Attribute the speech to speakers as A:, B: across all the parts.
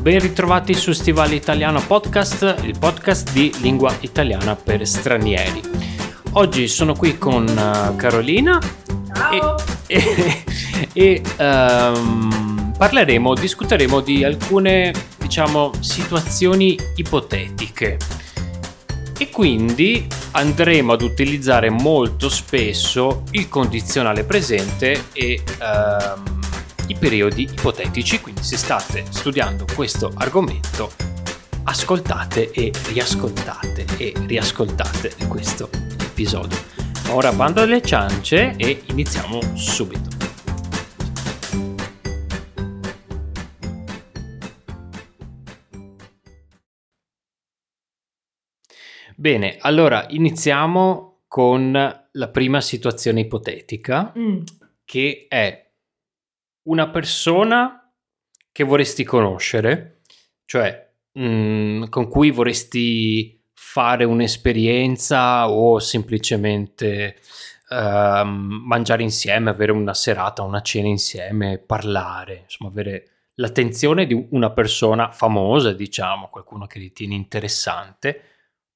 A: Ben ritrovati su Stivale Italiano Podcast, il podcast di lingua italiana per stranieri. Oggi sono qui con uh, Carolina
B: Ciao.
A: e, e, e um, parleremo, discuteremo di alcune, diciamo, situazioni ipotetiche. E quindi andremo ad utilizzare molto spesso il condizionale presente e um, i periodi ipotetici, quindi se state studiando questo argomento, ascoltate e riascoltate e riascoltate questo episodio. Ora bando alle ciance e iniziamo subito. Bene, allora iniziamo con la prima situazione ipotetica,
B: Mm.
A: che è una persona che vorresti conoscere, cioè mm, con cui vorresti fare un'esperienza o semplicemente ehm, mangiare insieme, avere una serata, una cena insieme, parlare, insomma avere l'attenzione di una persona famosa, diciamo, qualcuno che ritieni interessante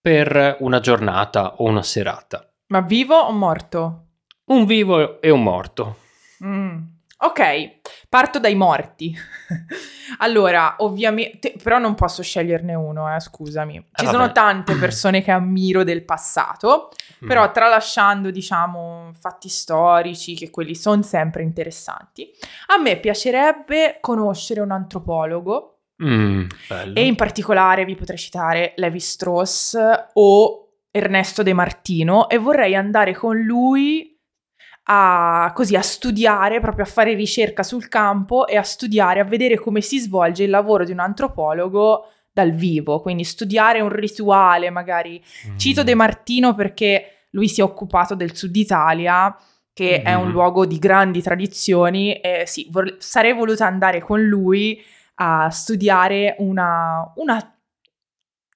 A: per una giornata o una serata.
B: Ma vivo o morto?
A: Un vivo e un morto.
B: Mm. Ok, parto dai morti. allora, ovviamente, però non posso sceglierne uno, eh, scusami. Ci
A: Eh,
B: sono tante persone che ammiro del passato, però
A: Mm.
B: tralasciando, diciamo, fatti storici, che quelli sono sempre interessanti, a me piacerebbe conoscere un antropologo
A: Mm,
B: e in particolare vi potrei citare Levi Strauss o Ernesto De Martino e vorrei andare con lui a, così, a studiare, proprio a fare ricerca sul campo e a studiare, a vedere come si svolge il lavoro di un antropologo dal vivo, quindi studiare un rituale, magari
A: Mm.
B: Cito De Martino perché lui si è occupato del sud Italia, che è un
A: Mhm.
B: luogo di grandi tradizioni, e sì, vor- sarei voluta andare con lui a studiare una, una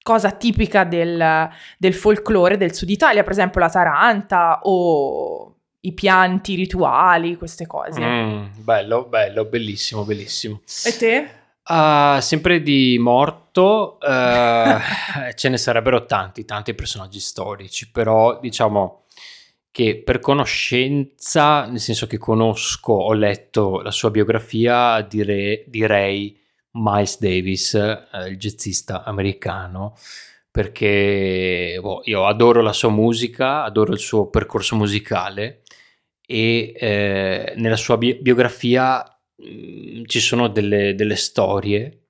B: cosa tipica del, del folklore del sud Italia, per esempio la taranta o i pianti rituali, queste cose.
A: Mm, bello, bello, bellissimo, bellissimo.
B: E te?
A: Ah, sempre di morto, eh, ce ne sarebbero tanti, tanti personaggi storici, però diciamo che per conoscenza, nel senso che conosco, ho letto la sua biografia, dire- direi Miles Davis, eh, il jazzista americano, perché boh, io adoro la sua musica, adoro il suo percorso musicale e eh, nella sua bi- biografia mh, ci sono delle, delle storie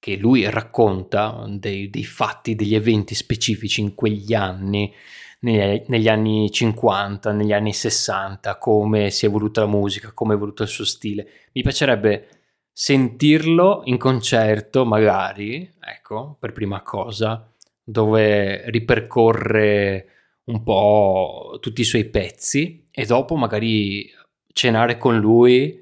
A: che lui racconta, dei, dei fatti, degli eventi specifici in quegli anni, negli, negli anni 50, negli anni 60, come si è evoluta la musica, come è evoluto il suo stile. Mi piacerebbe sentirlo in concerto, magari, ecco, per prima cosa, dove ripercorre un po' tutti i suoi pezzi e dopo magari cenare con lui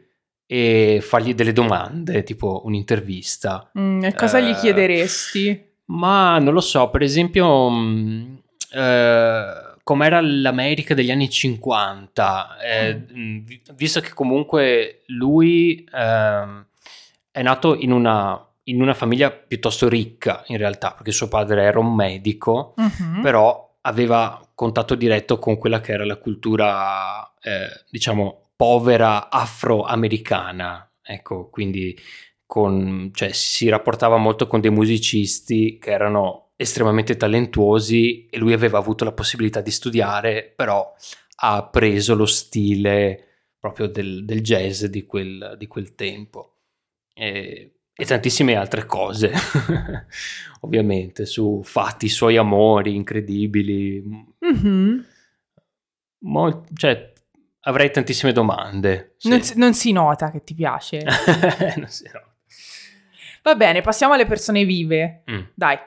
A: e fargli delle domande, tipo un'intervista.
B: Mm, e cosa gli
A: Eh,
B: chiederesti?
A: Ma non lo so, per esempio, mh, eh, com'era l'America degli anni 50, eh, mh, vi- visto che comunque lui ehm, è nato in una, in una famiglia piuttosto ricca, in realtà, perché suo padre era un medico,
B: Mhm.
A: però aveva contatto diretto con quella che era la cultura, eh, diciamo, povera afroamericana. Ecco, quindi con, cioè, si rapportava molto con dei musicisti che erano estremamente talentuosi e lui aveva avuto la possibilità di studiare, però ha preso lo stile proprio del, del jazz di quel, di quel tempo. E, e tantissime altre cose, ovviamente, su fatti, suoi amori incredibili.
B: Mhm.
A: Mol- cioè, avrei tantissime domande. sì.
B: Non, si, non si nota che ti piace. Va bene, passiamo alle persone vive.
A: Mm.
B: Dai,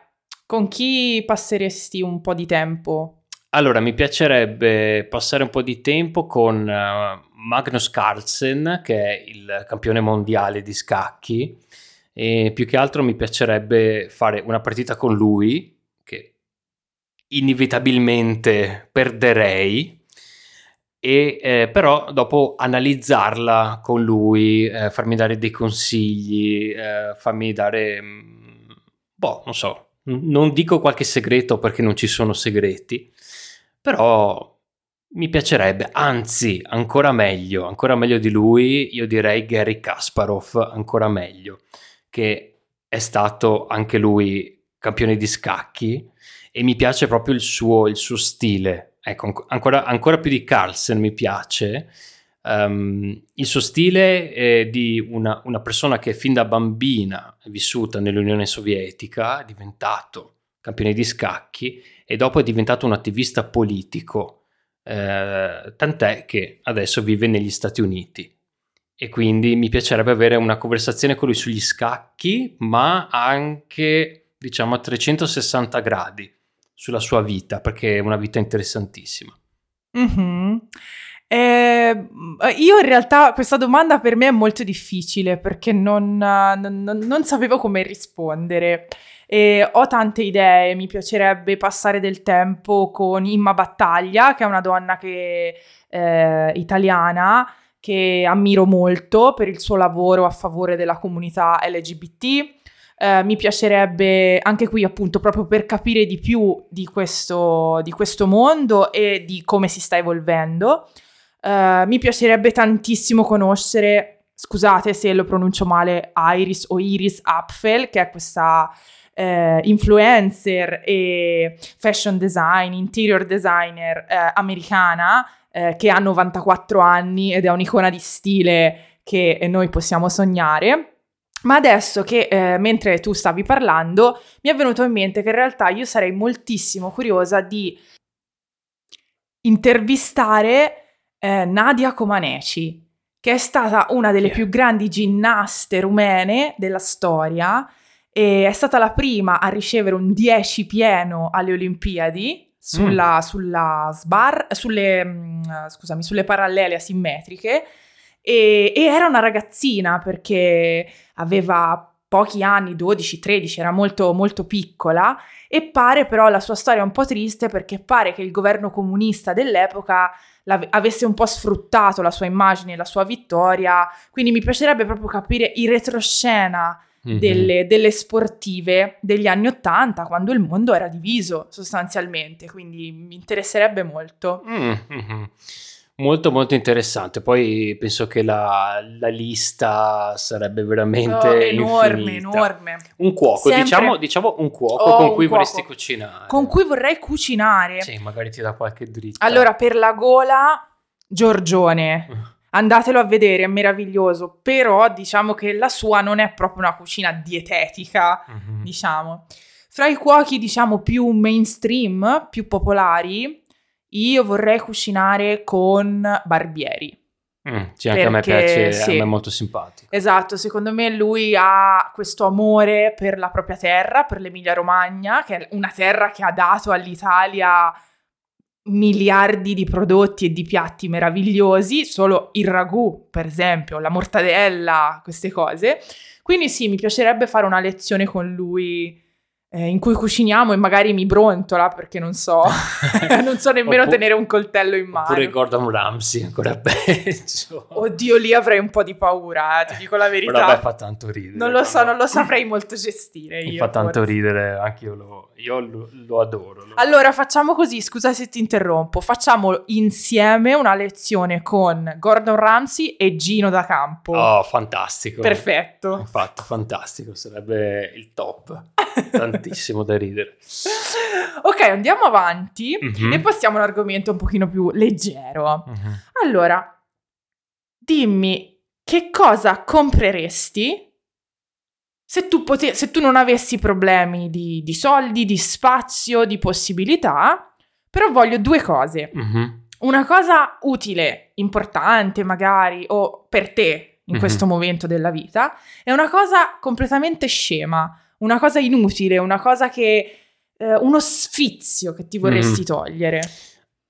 B: con chi passeresti un po' di tempo?
A: Allora, mi piacerebbe passare un po' di tempo con eh, Magnus Carlsen, che è il campione mondiale di scacchi, e più che altro mi piacerebbe fare una partita con lui, inevitabilmente perderei, e eh, però dopo analizzarla con lui, eh, farmi dare dei consigli, eh, farmi dare, mm, boh, non so, non dico qualche segreto perché non ci sono segreti, però mi piacerebbe, anzi, ancora meglio, ancora meglio di lui, io direi Gary Kasparov, ancora meglio, che è stato anche lui campione di scacchi e mi piace proprio il suo, il suo stile, ecco, ancora, ancora, più di Carlsen mi piace. Um, il suo stile è di una, una, persona che fin da bambina è vissuta nell'Unione Sovietica, è diventato campione di scacchi e dopo è diventato un attivista politico, eh, tant'è che adesso vive negli Stati Uniti. E quindi mi piacerebbe avere una conversazione con lui sugli scacchi, ma anche diciamo a 360 gradi sulla sua vita, perché è una vita interessantissima.
B: Mm-hmm. Eh, io in realtà questa domanda per me è molto difficile perché non, non, non sapevo come rispondere. E ho tante idee, mi piacerebbe passare del tempo con Imma Battaglia, che è una donna che, eh, italiana che ammiro molto per il suo lavoro a favore della comunità LGBT. Eh, mi piacerebbe anche qui appunto proprio per capire di più di questo, di questo mondo e di come si sta evolvendo. Eh, mi piacerebbe tantissimo conoscere, scusate se lo pronuncio male, Iris o Iris Apfel, che è questa eh, influencer e fashion design, interior designer eh, americana eh, che ha 94 anni ed è un'icona di stile che noi possiamo sognare. Ma adesso che eh, mentre tu stavi parlando mi è venuto in mente che in realtà io sarei moltissimo curiosa di intervistare eh, Nadia Comaneci, che è stata una delle yeah. più grandi ginnaste rumene della storia e è stata la prima a ricevere un 10 pieno alle Olimpiadi sulla, mm. sulla sbar, sulle, mm, scusami, sulle parallele asimmetriche e, e era una ragazzina perché aveva pochi anni, 12, 13, era molto, molto piccola e pare però la sua storia un po' triste perché pare che il governo comunista dell'epoca avesse un po' sfruttato la sua immagine, la sua vittoria, quindi mi piacerebbe proprio capire il retroscena mm-hmm. delle, delle, sportive degli anni Ottanta, quando il mondo era diviso sostanzialmente, quindi mi interesserebbe molto.
A: Mm-hmm. Molto molto interessante, poi penso che la, la lista sarebbe veramente oh,
B: enorme, enorme.
A: Un cuoco, diciamo, diciamo, un cuoco oh, con cui cuoco. vorresti cucinare.
B: Con cui vorrei cucinare.
A: Sì, magari ti dà qualche dritta.
B: Allora, per la gola, Giorgione. Andatelo a vedere, è meraviglioso, però diciamo che la sua non è proprio una cucina dietetica, mm-hmm. diciamo. Fra i cuochi, diciamo, più mainstream, più popolari, io vorrei cucinare con Barbieri.
A: Mm, sì, anche perché, a me piace, sì. a me è molto simpatico.
B: Esatto, secondo me lui ha questo amore per la propria terra, per l'Emilia Romagna, che è una terra che ha dato all'Italia miliardi di prodotti e di piatti meravigliosi, solo il ragù, per esempio, la mortadella, queste cose. Quindi sì, mi piacerebbe fare una lezione con lui eh, in cui cuciniamo e magari mi brontola perché non so, non so nemmeno Oppu- tenere un coltello in mano.
A: Oppure Gordon Ramsay, ancora peggio.
B: Oddio, lì avrei un po' di paura, eh, ti dico la verità.
A: Però vabbè, fa tanto ridere.
B: Non lo so, non lo saprei molto gestire io.
A: Mi fa tanto forse. ridere, anche io lo, io lo, lo adoro. Lo
B: allora, facciamo così, scusa se ti interrompo, facciamo insieme una lezione con Gordon Ramsay e Gino da Campo.
A: Oh, fantastico.
B: Perfetto.
A: Infatti, fantastico, sarebbe il top. tantissimo da ridere.
B: Ok, andiamo avanti mm-hmm. e passiamo a un argomento un pochino più leggero. Mm-hmm. Allora, dimmi che cosa compreresti se tu, pote- se tu non avessi problemi di, di, soldi, di spazio, di possibilità, però voglio due cose. Mm-hmm. Una cosa utile, importante magari, o per te in questo momento della vita, e una cosa completamente scema, una cosa inutile, una cosa che... Eh, uno sfizio che ti vorresti mm. togliere.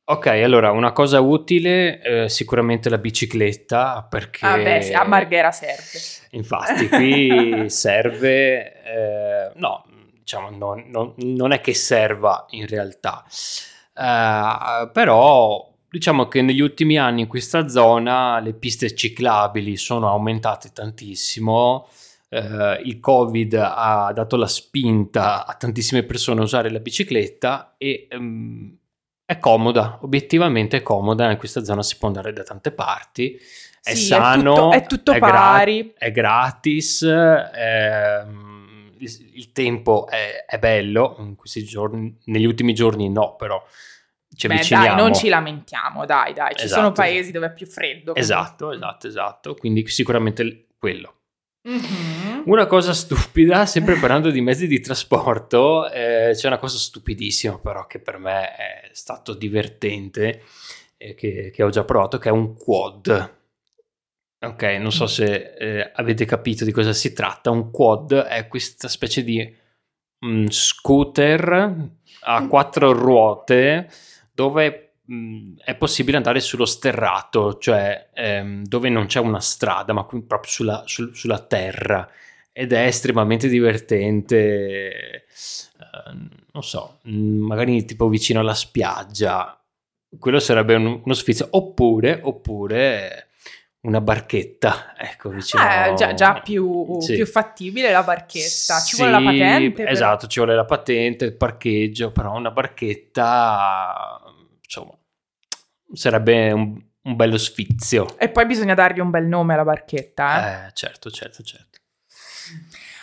A: Ok, allora una cosa utile, eh, sicuramente la bicicletta perché...
B: Ah beh, a Marghera serve.
A: Infatti, qui serve... Eh, no, diciamo, no, no, non è che serva in realtà, uh, però diciamo che negli ultimi anni in questa zona le piste ciclabili sono aumentate tantissimo. Eh, il Covid ha dato la spinta a tantissime persone a usare la bicicletta e ehm, è comoda, obiettivamente è comoda. In questa zona si può andare da tante parti. È
B: Sì,
A: sano,
B: è tutto, è tutto
A: è gra-
B: pari.
A: è gratis, ehm, il, il tempo è, è bello, in questi giorni, negli ultimi giorni no, però ci
B: Beh,
A: avviciniamo.
B: dai, non ci lamentiamo, dai, dai. Ci sono
A: Esatto.
B: paesi dove è più freddo. comunque.
A: Esatto, esatto, esatto, quindi sicuramente quello.
B: Mhm.
A: Una cosa stupida, sempre parlando di mezzi di trasporto, eh, c'è una cosa stupidissima però che per me è stato divertente, e che, che ho già provato, che è un quad. Ok, non so se eh, avete capito di cosa si tratta. Un quad è questa specie di mm, scooter a quattro ruote dove mm, è possibile andare sullo sterrato, cioè ehm, dove non c'è una strada, ma proprio sulla, sul- sulla terra. Ed è estremamente divertente, eh, non so, magari tipo vicino alla spiaggia. Quello sarebbe un- uno sfizio. Oppure, oppure una barchetta, ecco, vicino...
B: Eh, già, già più,
A: Sì.
B: più fattibile la barchetta. Ci
A: Sì,
B: vuole la patente. però.
A: Esatto, ci vuole la patente, il parcheggio, però una barchetta, sarebbe un, un bello sfizio.
B: E poi bisogna dargli un bel nome alla barchetta. eh.
A: Eh, certo, certo, certo.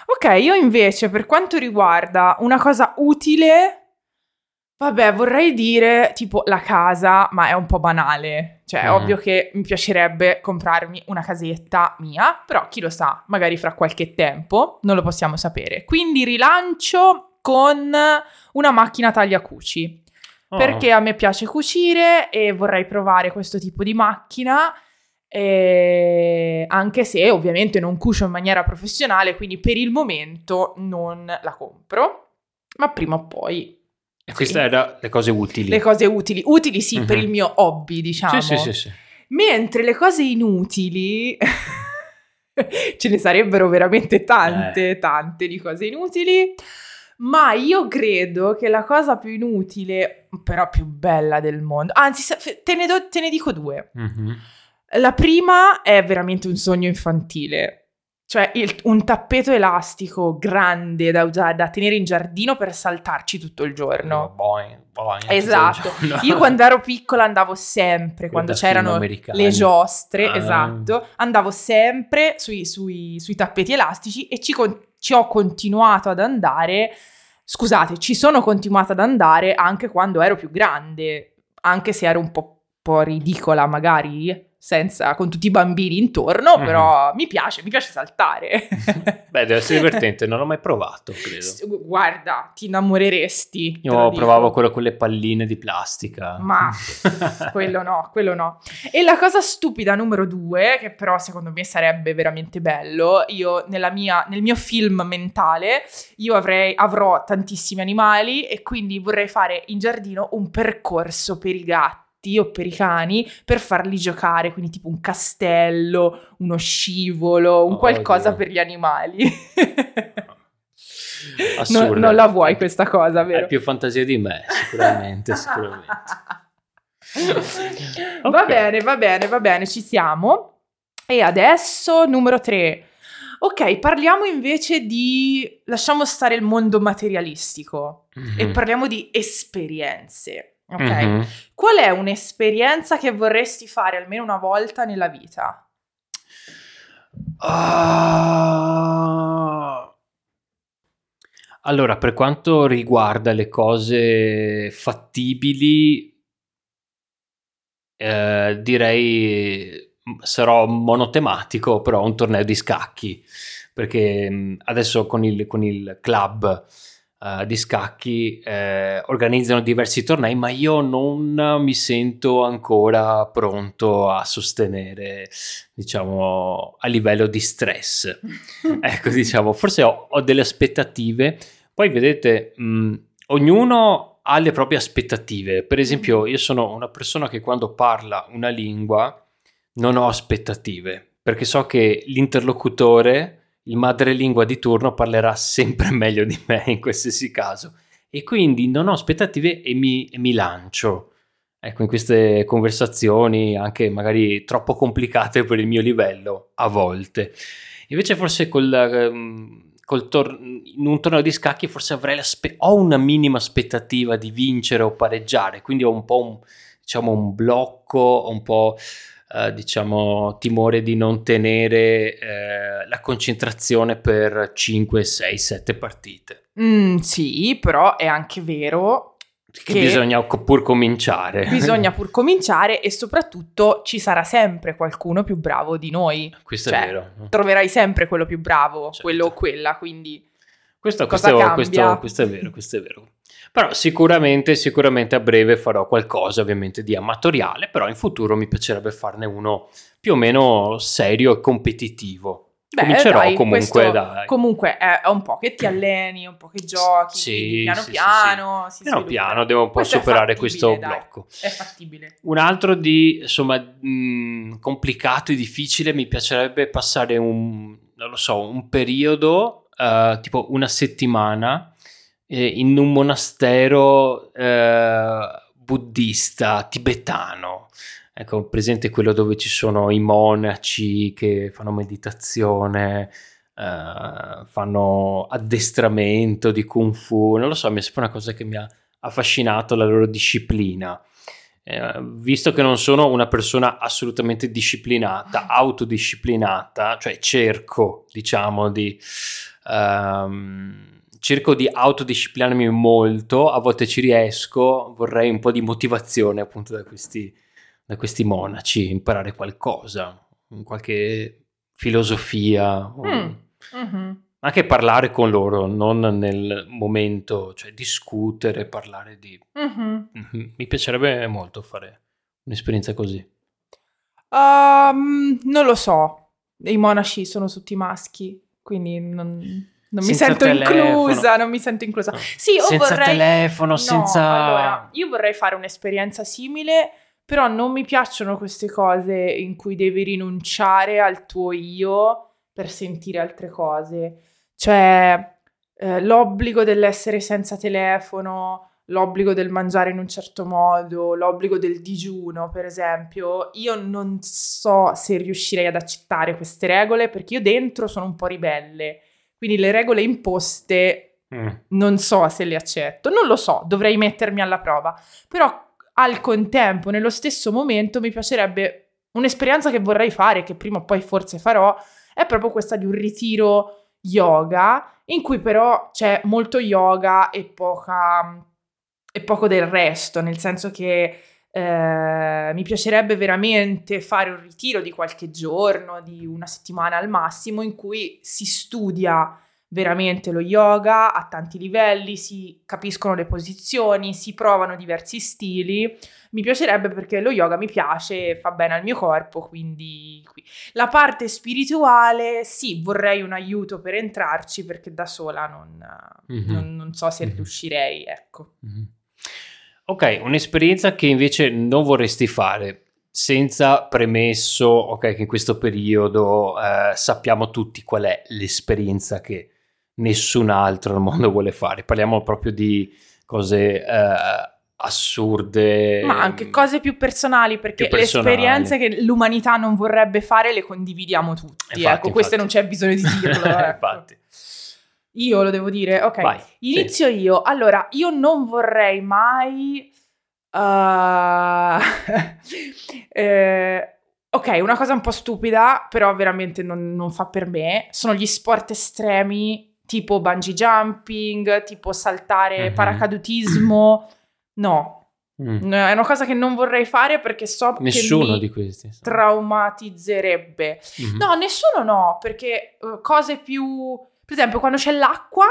B: Ok, io invece per quanto riguarda una cosa utile, vabbè, vorrei dire tipo la casa, ma è un po' banale. Cioè, è
A: Mhm.
B: ovvio che mi piacerebbe comprarmi una casetta mia, però chi lo sa, magari fra qualche tempo, non lo possiamo sapere. Quindi rilancio con una macchina tagliacuci.
A: Oh,
B: Perché a me piace cucire e vorrei provare questo tipo di macchina, eh, anche se ovviamente non cucio in maniera professionale, quindi per il momento non la compro, ma prima o poi
A: E queste erano le cose utili.
B: le cose utili, utili sì
A: Mhm.
B: per il mio hobby, diciamo.
A: Sì, sì, sì, sì.
B: Mentre le cose inutili, ce ne sarebbero veramente tante,
A: Eh.
B: tante di cose inutili. Ma io credo che la cosa più inutile, però più bella del mondo, anzi, te ne, do- te ne dico due.
A: Mhm.
B: La prima è veramente un sogno infantile. Cioè il- un tappeto elastico grande da, usare, da tenere in giardino per saltarci tutto il giorno.
A: Boing, boing,
B: Esatto.
A: tutto il giorno.
B: Io quando ero piccola andavo sempre, quando c'erano le giostre,
A: Ah.
B: esatto, andavo sempre sui, sui- sui tappeti elastici e ci, con- ci ho continuato ad andare, scusate, ci sono continuata ad andare anche quando ero più grande, anche se ero un po', po' ridicola magari, senza, con tutti i bambini intorno,
A: Mhm.
B: però mi piace, mi piace saltare.
A: Beh, deve essere divertente, non l'ho mai provato, credo.
B: Guarda, ti innamoreresti.
A: Io
B: lo dico.
A: provavo quello con le palline di plastica.
B: Ma quello no, quello no. E la cosa stupida numero due, che però secondo me sarebbe veramente bello, io nella mia- nel mio film mentale, io avrei, avrò tantissimi animali e quindi vorrei fare in giardino un percorso per i gatti o per i cani per farli giocare, quindi tipo un castello, uno scivolo, un
A: Oh,
B: qualcosa
A: Dio.
B: per gli animali. non,
A: Assurdo.
B: non la vuoi questa cosa, vero?
A: Hai più fantasia di me, sicuramente, sicuramente.
B: Va
A: Ok.
B: bene, va bene, va bene, ci siamo. E adesso numero 3. Ok, parliamo invece di... lasciamo stare il mondo materialistico e
A: Mhm.
B: parliamo di esperienze. Ok?
A: Mhm.
B: Qual è un'esperienza che vorresti fare almeno una volta nella vita?
A: Ah. Allora, per quanto riguarda le cose fattibili, eh, direi mm, sarò monotematico, però un torneo di scacchi, perché mm, adesso con il, con il club eh, di scacchi eh, organizzano diversi tornei, ma io non mi sento ancora pronto a sostenere, diciamo, a livello di stress. Ecco, diciamo, forse ho, ho delle aspettative. Poi vedete, mh, ognuno ha le proprie aspettative. Per esempio, io sono una persona che quando parla una lingua non ho aspettative, perché so che l'interlocutore, il madrelingua di turno, parlerà sempre meglio di me in qualsiasi caso. E quindi non ho aspettative e mi, e mi lancio. ecco, in queste conversazioni, anche magari troppo complicate per il mio livello, a volte. Invece forse col, ehm, col tor- in un torneo di scacchi forse avrei spe- ho una minima aspettativa di vincere o pareggiare, quindi ho un po' un, diciamo, un blocco, un po' eh, diciamo timore di non tenere eh, la concentrazione per 5, 6, 7 partite.
B: Mm, sì, però è anche vero
A: che, che bisogna pur cominciare.
B: Bisogna pur cominciare e soprattutto ci sarà sempre qualcuno più bravo di noi.
A: Questo
B: cioè,
A: è vero.
B: Troverai sempre quello più bravo, certo. quello o quella, quindi...
A: Questo, questo, questo, questo, è vero, questo è vero. Però sicuramente, sicuramente a breve farò qualcosa ovviamente di amatoriale, però in futuro mi piacerebbe farne uno più o meno serio e competitivo. Beh, Comincerò dai, comunque dai.
B: Comunque è un po' che ti alleni, un po' che giochi, sì, piano sì, piano.
A: Sì, piano piano devo un po' questo superare questo
B: dai,
A: blocco.
B: È fattibile.
A: Un altro di insomma mh, complicato e difficile mi piacerebbe passare un, non lo so, un periodo uh, tipo una settimana eh, in un monastero eh, buddista tibetano Ecco, presente quello dove ci sono i monaci che fanno meditazione, uh, fanno addestramento di kung fu, non lo so, mi sembra una cosa che mi ha affascinato la loro disciplina. Eh, visto che non sono una persona assolutamente disciplinata, autodisciplinata, cioè cerco, diciamo, di... Um, cerco di autodisciplinarmi molto, a volte ci riesco, vorrei un po' di motivazione appunto da questi da questi monaci, imparare qualcosa, qualche filosofia, mm. mm-hmm. anche parlare con loro, non nel momento, cioè discutere, parlare di... Mm-hmm. Mm-hmm. Mi piacerebbe molto fare un'esperienza così.
B: Um, non lo so, i monaci sono tutti maschi, quindi non... Non mi sento inclusa, non mi sento inclusa. Sì, io
A: senza
B: vorrei...
A: telefono, no, senza...
B: Allora, io vorrei fare un'esperienza simile però non mi piacciono queste cose in cui devi rinunciare al tuo io per sentire altre cose. Cioè, eh, l'obbligo dell'essere senza telefono, l'obbligo del mangiare in un certo modo, l'obbligo del digiuno, per esempio. Io non so se riuscirei ad accettare queste regole perché io dentro sono un po' ribelle. Quindi le regole imposte mm. non so se le accetto. Non lo so, dovrei mettermi alla prova. Però al contempo, nello stesso momento, mi piacerebbe un'esperienza che vorrei fare, che prima o poi forse farò, è proprio questa di un ritiro yoga, in cui però c'è molto yoga e, poca, e poco del resto, nel senso che eh, mi piacerebbe veramente fare un ritiro di qualche giorno, di una settimana al massimo, in cui si studia veramente lo yoga a tanti livelli, si capiscono le posizioni, si provano diversi stili. Mi piacerebbe perché lo yoga mi piace, fa bene al mio corpo, quindi la parte spirituale sì, vorrei un aiuto per entrarci perché da sola non, mm-hmm. non, non so se mm-hmm. riuscirei, ecco.
A: Mm-hmm. Ok, un'esperienza che invece non vorresti fare senza premesso, ok, che in questo periodo eh, sappiamo tutti qual è l'esperienza che nessun altro al mondo vuole fare. Parliamo proprio di cose eh, assurde.
B: Ma anche cose più personali, perché più personali. le esperienze che l'umanità non vorrebbe fare le condividiamo tutti. Infatti, ecco, queste non c'è bisogno di dirlo. ecco. infatti. Io lo devo dire, ok. Vai, Inizio sì. io. Allora, io non vorrei mai... Uh, eh, ok, una cosa un po' stupida, però veramente non, non fa per me, sono gli sport estremi tipo bungee jumping, tipo saltare mm-hmm. paracadutismo. No. Mm. È una cosa che non vorrei fare perché so
A: nessuno
B: che mi
A: di questi
B: traumatizzerebbe. Mm-hmm. No, nessuno no, perché uh, cose più per esempio quando c'è l'acqua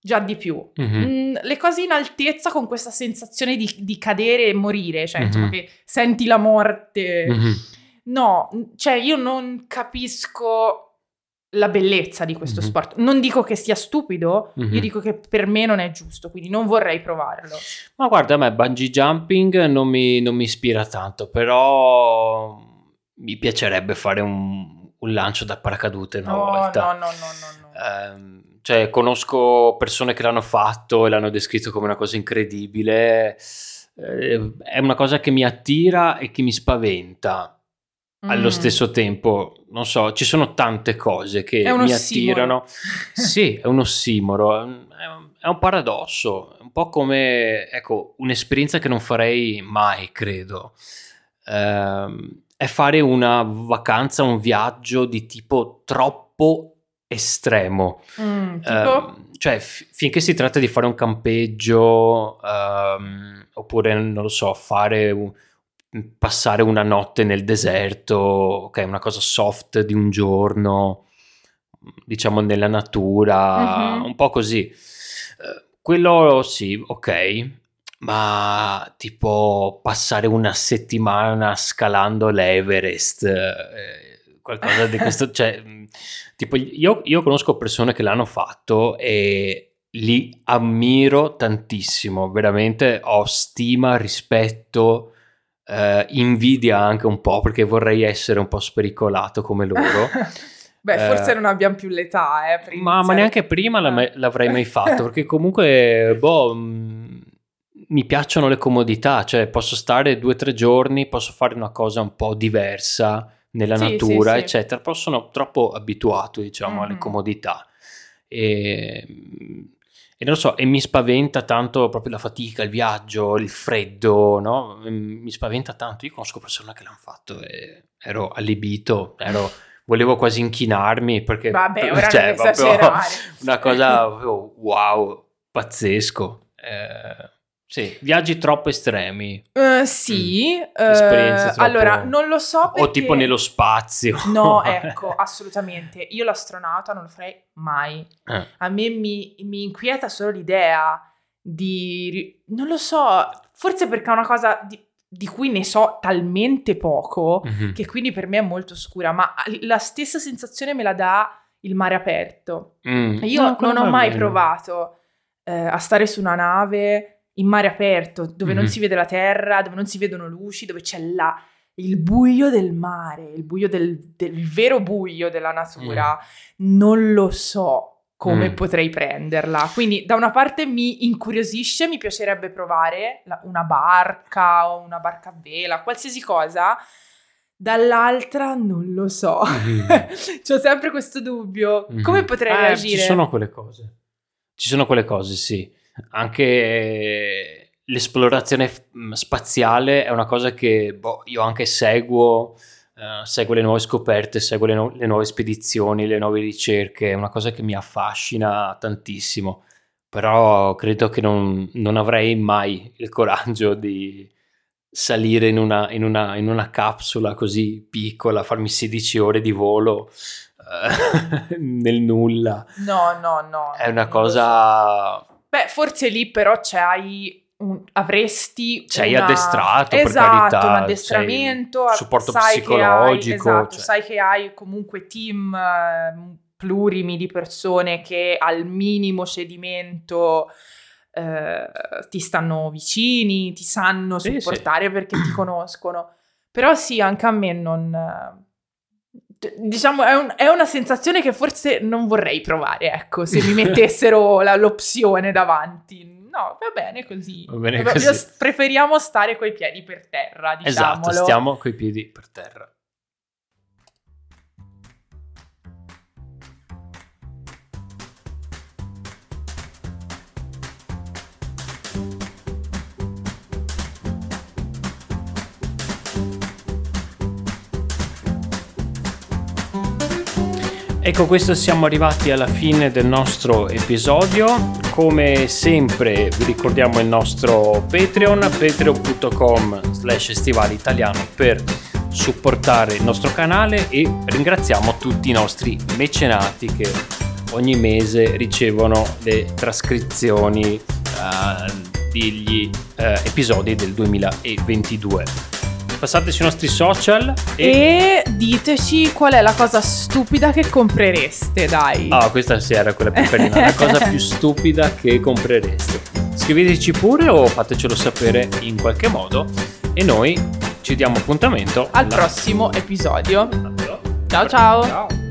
B: già di più. Mm-hmm. Mm, le cose in altezza con questa sensazione di, di cadere e morire, cioè insomma che senti la morte. No, cioè io non capisco la bellezza di questo mm-hmm. sport. Non dico che sia stupido, mm-hmm. io dico che per me non è giusto, quindi non vorrei provarlo.
A: Ma guarda, a me bungee jumping non mi, non mi ispira tanto, però mi piacerebbe fare un, un lancio da paracadute una
B: no,
A: volta.
B: No, no, no, no.
A: no. Eh, cioè, conosco persone che l'hanno fatto e l'hanno descritto come una cosa incredibile. eh, è una cosa che mi attira e che mi spaventa allo
B: Mm.
A: stesso tempo. Non so, ci sono tante cose che mi attirano. sì, è un ossimoro, è un, è un- paradosso, è un po' come, ecco, un'esperienza che non farei mai, credo. Ehm, è fare una vacanza, un viaggio di tipo troppo estremo.
B: Mm, tipo?
A: Ehm, cioè, fi- finché si tratta di fare un campeggio, ehm, oppure, non lo so, fare un- passare una notte nel deserto, ok, una cosa soft di un giorno, diciamo nella natura,
B: Mhm.
A: un po' così. Eh, quello sì, ok, ma tipo passare una settimana scalando l'Everest, eh, qualcosa di questo, cioè, mh, tipo io, io conosco persone che l'hanno fatto e li ammiro tantissimo, veramente ho stima, rispetto, eh, invidia anche un po' perché vorrei essere un po' spericolato come loro.
B: Beh, forse
A: Eh,
B: non abbiamo più l'età, eh,
A: Ma, ma neanche prima la- l'avrei mai fatto, perché comunque, boh, mh, mi piacciono le comodità, cioè posso stare due o tre giorni, posso fare una cosa un po' diversa nella
B: Sì,
A: natura,
B: sì,
A: eccetera, però sono troppo abituato, diciamo, alle
B: Mhm.
A: comodità. E, e non lo so, e mi spaventa tanto proprio la fatica, il viaggio, il freddo, no? Mi spaventa tanto. Io conosco persone che l'hanno fatto e ero allibito, ero volevo quasi inchinarmi perché
B: Vabbè, ora
A: cioè, proprio una cosa wow, pazzesco. Eh, sì, viaggi troppo estremi
B: Eh, sì, eh,
A: Esperienze troppo-
B: allora non lo so perché...
A: o tipo nello spazio.
B: No, ecco, assolutamente. Io l'astronauta non lo farei mai.
A: Eh,
B: A me mi, mi inquieta solo l'idea di... Non lo so, forse perché è una cosa di, di cui ne so talmente poco
A: mhm.
B: che quindi per me è molto oscura, ma la stessa sensazione me la dà il mare aperto.
A: Mm.
B: Io
A: No,
B: non ho mai
A: bene.
B: provato eh, a stare su una nave in mare aperto, dove non
A: Mhm.
B: si vede la terra, dove non si vedono luci, dove c'è la- il buio del mare, il buio del, del vero buio della natura. Non lo so come
A: Mm.
B: potrei prenderla. Quindi da una parte mi incuriosisce, mi piacerebbe provare la- una barca o una barca a vela, qualsiasi cosa. Dall'altra non lo so.
A: Mhm.
B: C'ho sempre questo dubbio. Come
A: Mhm.
B: potrei
A: Eh,
B: reagire?
A: Ci sono quelle cose. Ci sono quelle cose, sì. Anche l'esplorazione mh, spaziale è una cosa che boh, io anche seguo, eh, seguo le nuove scoperte, seguo le, nu- le nuove spedizioni, le nuove ricerche, è una cosa che mi affascina tantissimo. Però credo che non, non avrei mai il coraggio di salire in una, in una- in una capsula così piccola, farmi 16 ore di volo eh, nel nulla.
B: No, no, no.
A: È una cosa...
B: Beh, forse lì però c'hai un- avresti
A: Sei
B: una-
A: addestrato, per
B: esatto,
A: carità,
B: un addestramento,
A: supporto psicologico,
B: hai, esatto,
A: cioè.
B: sai che hai comunque team eh, plurimi di persone che al minimo cedimento eh, ti stanno vicini, ti sanno
A: Sì,
B: supportare perché ti conoscono. Però sì, anche a me non... eh, Diciamo, è, un- è una sensazione che forse non vorrei provare, ecco, se mi mettessero la- l'opzione davanti. No, va bene così.
A: Va bene così.
B: Preferiamo stare coi piedi per terra, diciamolo.
A: Esatto, stiamo coi piedi per terra. Ecco, questo siamo arrivati alla fine del nostro episodio. Come sempre vi ricordiamo il nostro Patreon, patreon.com slash italiano per supportare il nostro canale e ringraziamo tutti i nostri mecenati che ogni mese ricevono le trascrizioni eh, degli eh, episodi del 2022. Passate sui nostri social e...
B: E diteci qual è la cosa stupida che comprereste, dai.
A: Ah, questa sì era quella più carina. La cosa più stupida che comprereste. Scriveteci pure o fatecelo sapere in qualche modo. E noi ci diamo appuntamento
B: Al
A: alla-
B: prossimo episodio.
A: Ciao
B: Ciao ciao.
A: Ciao.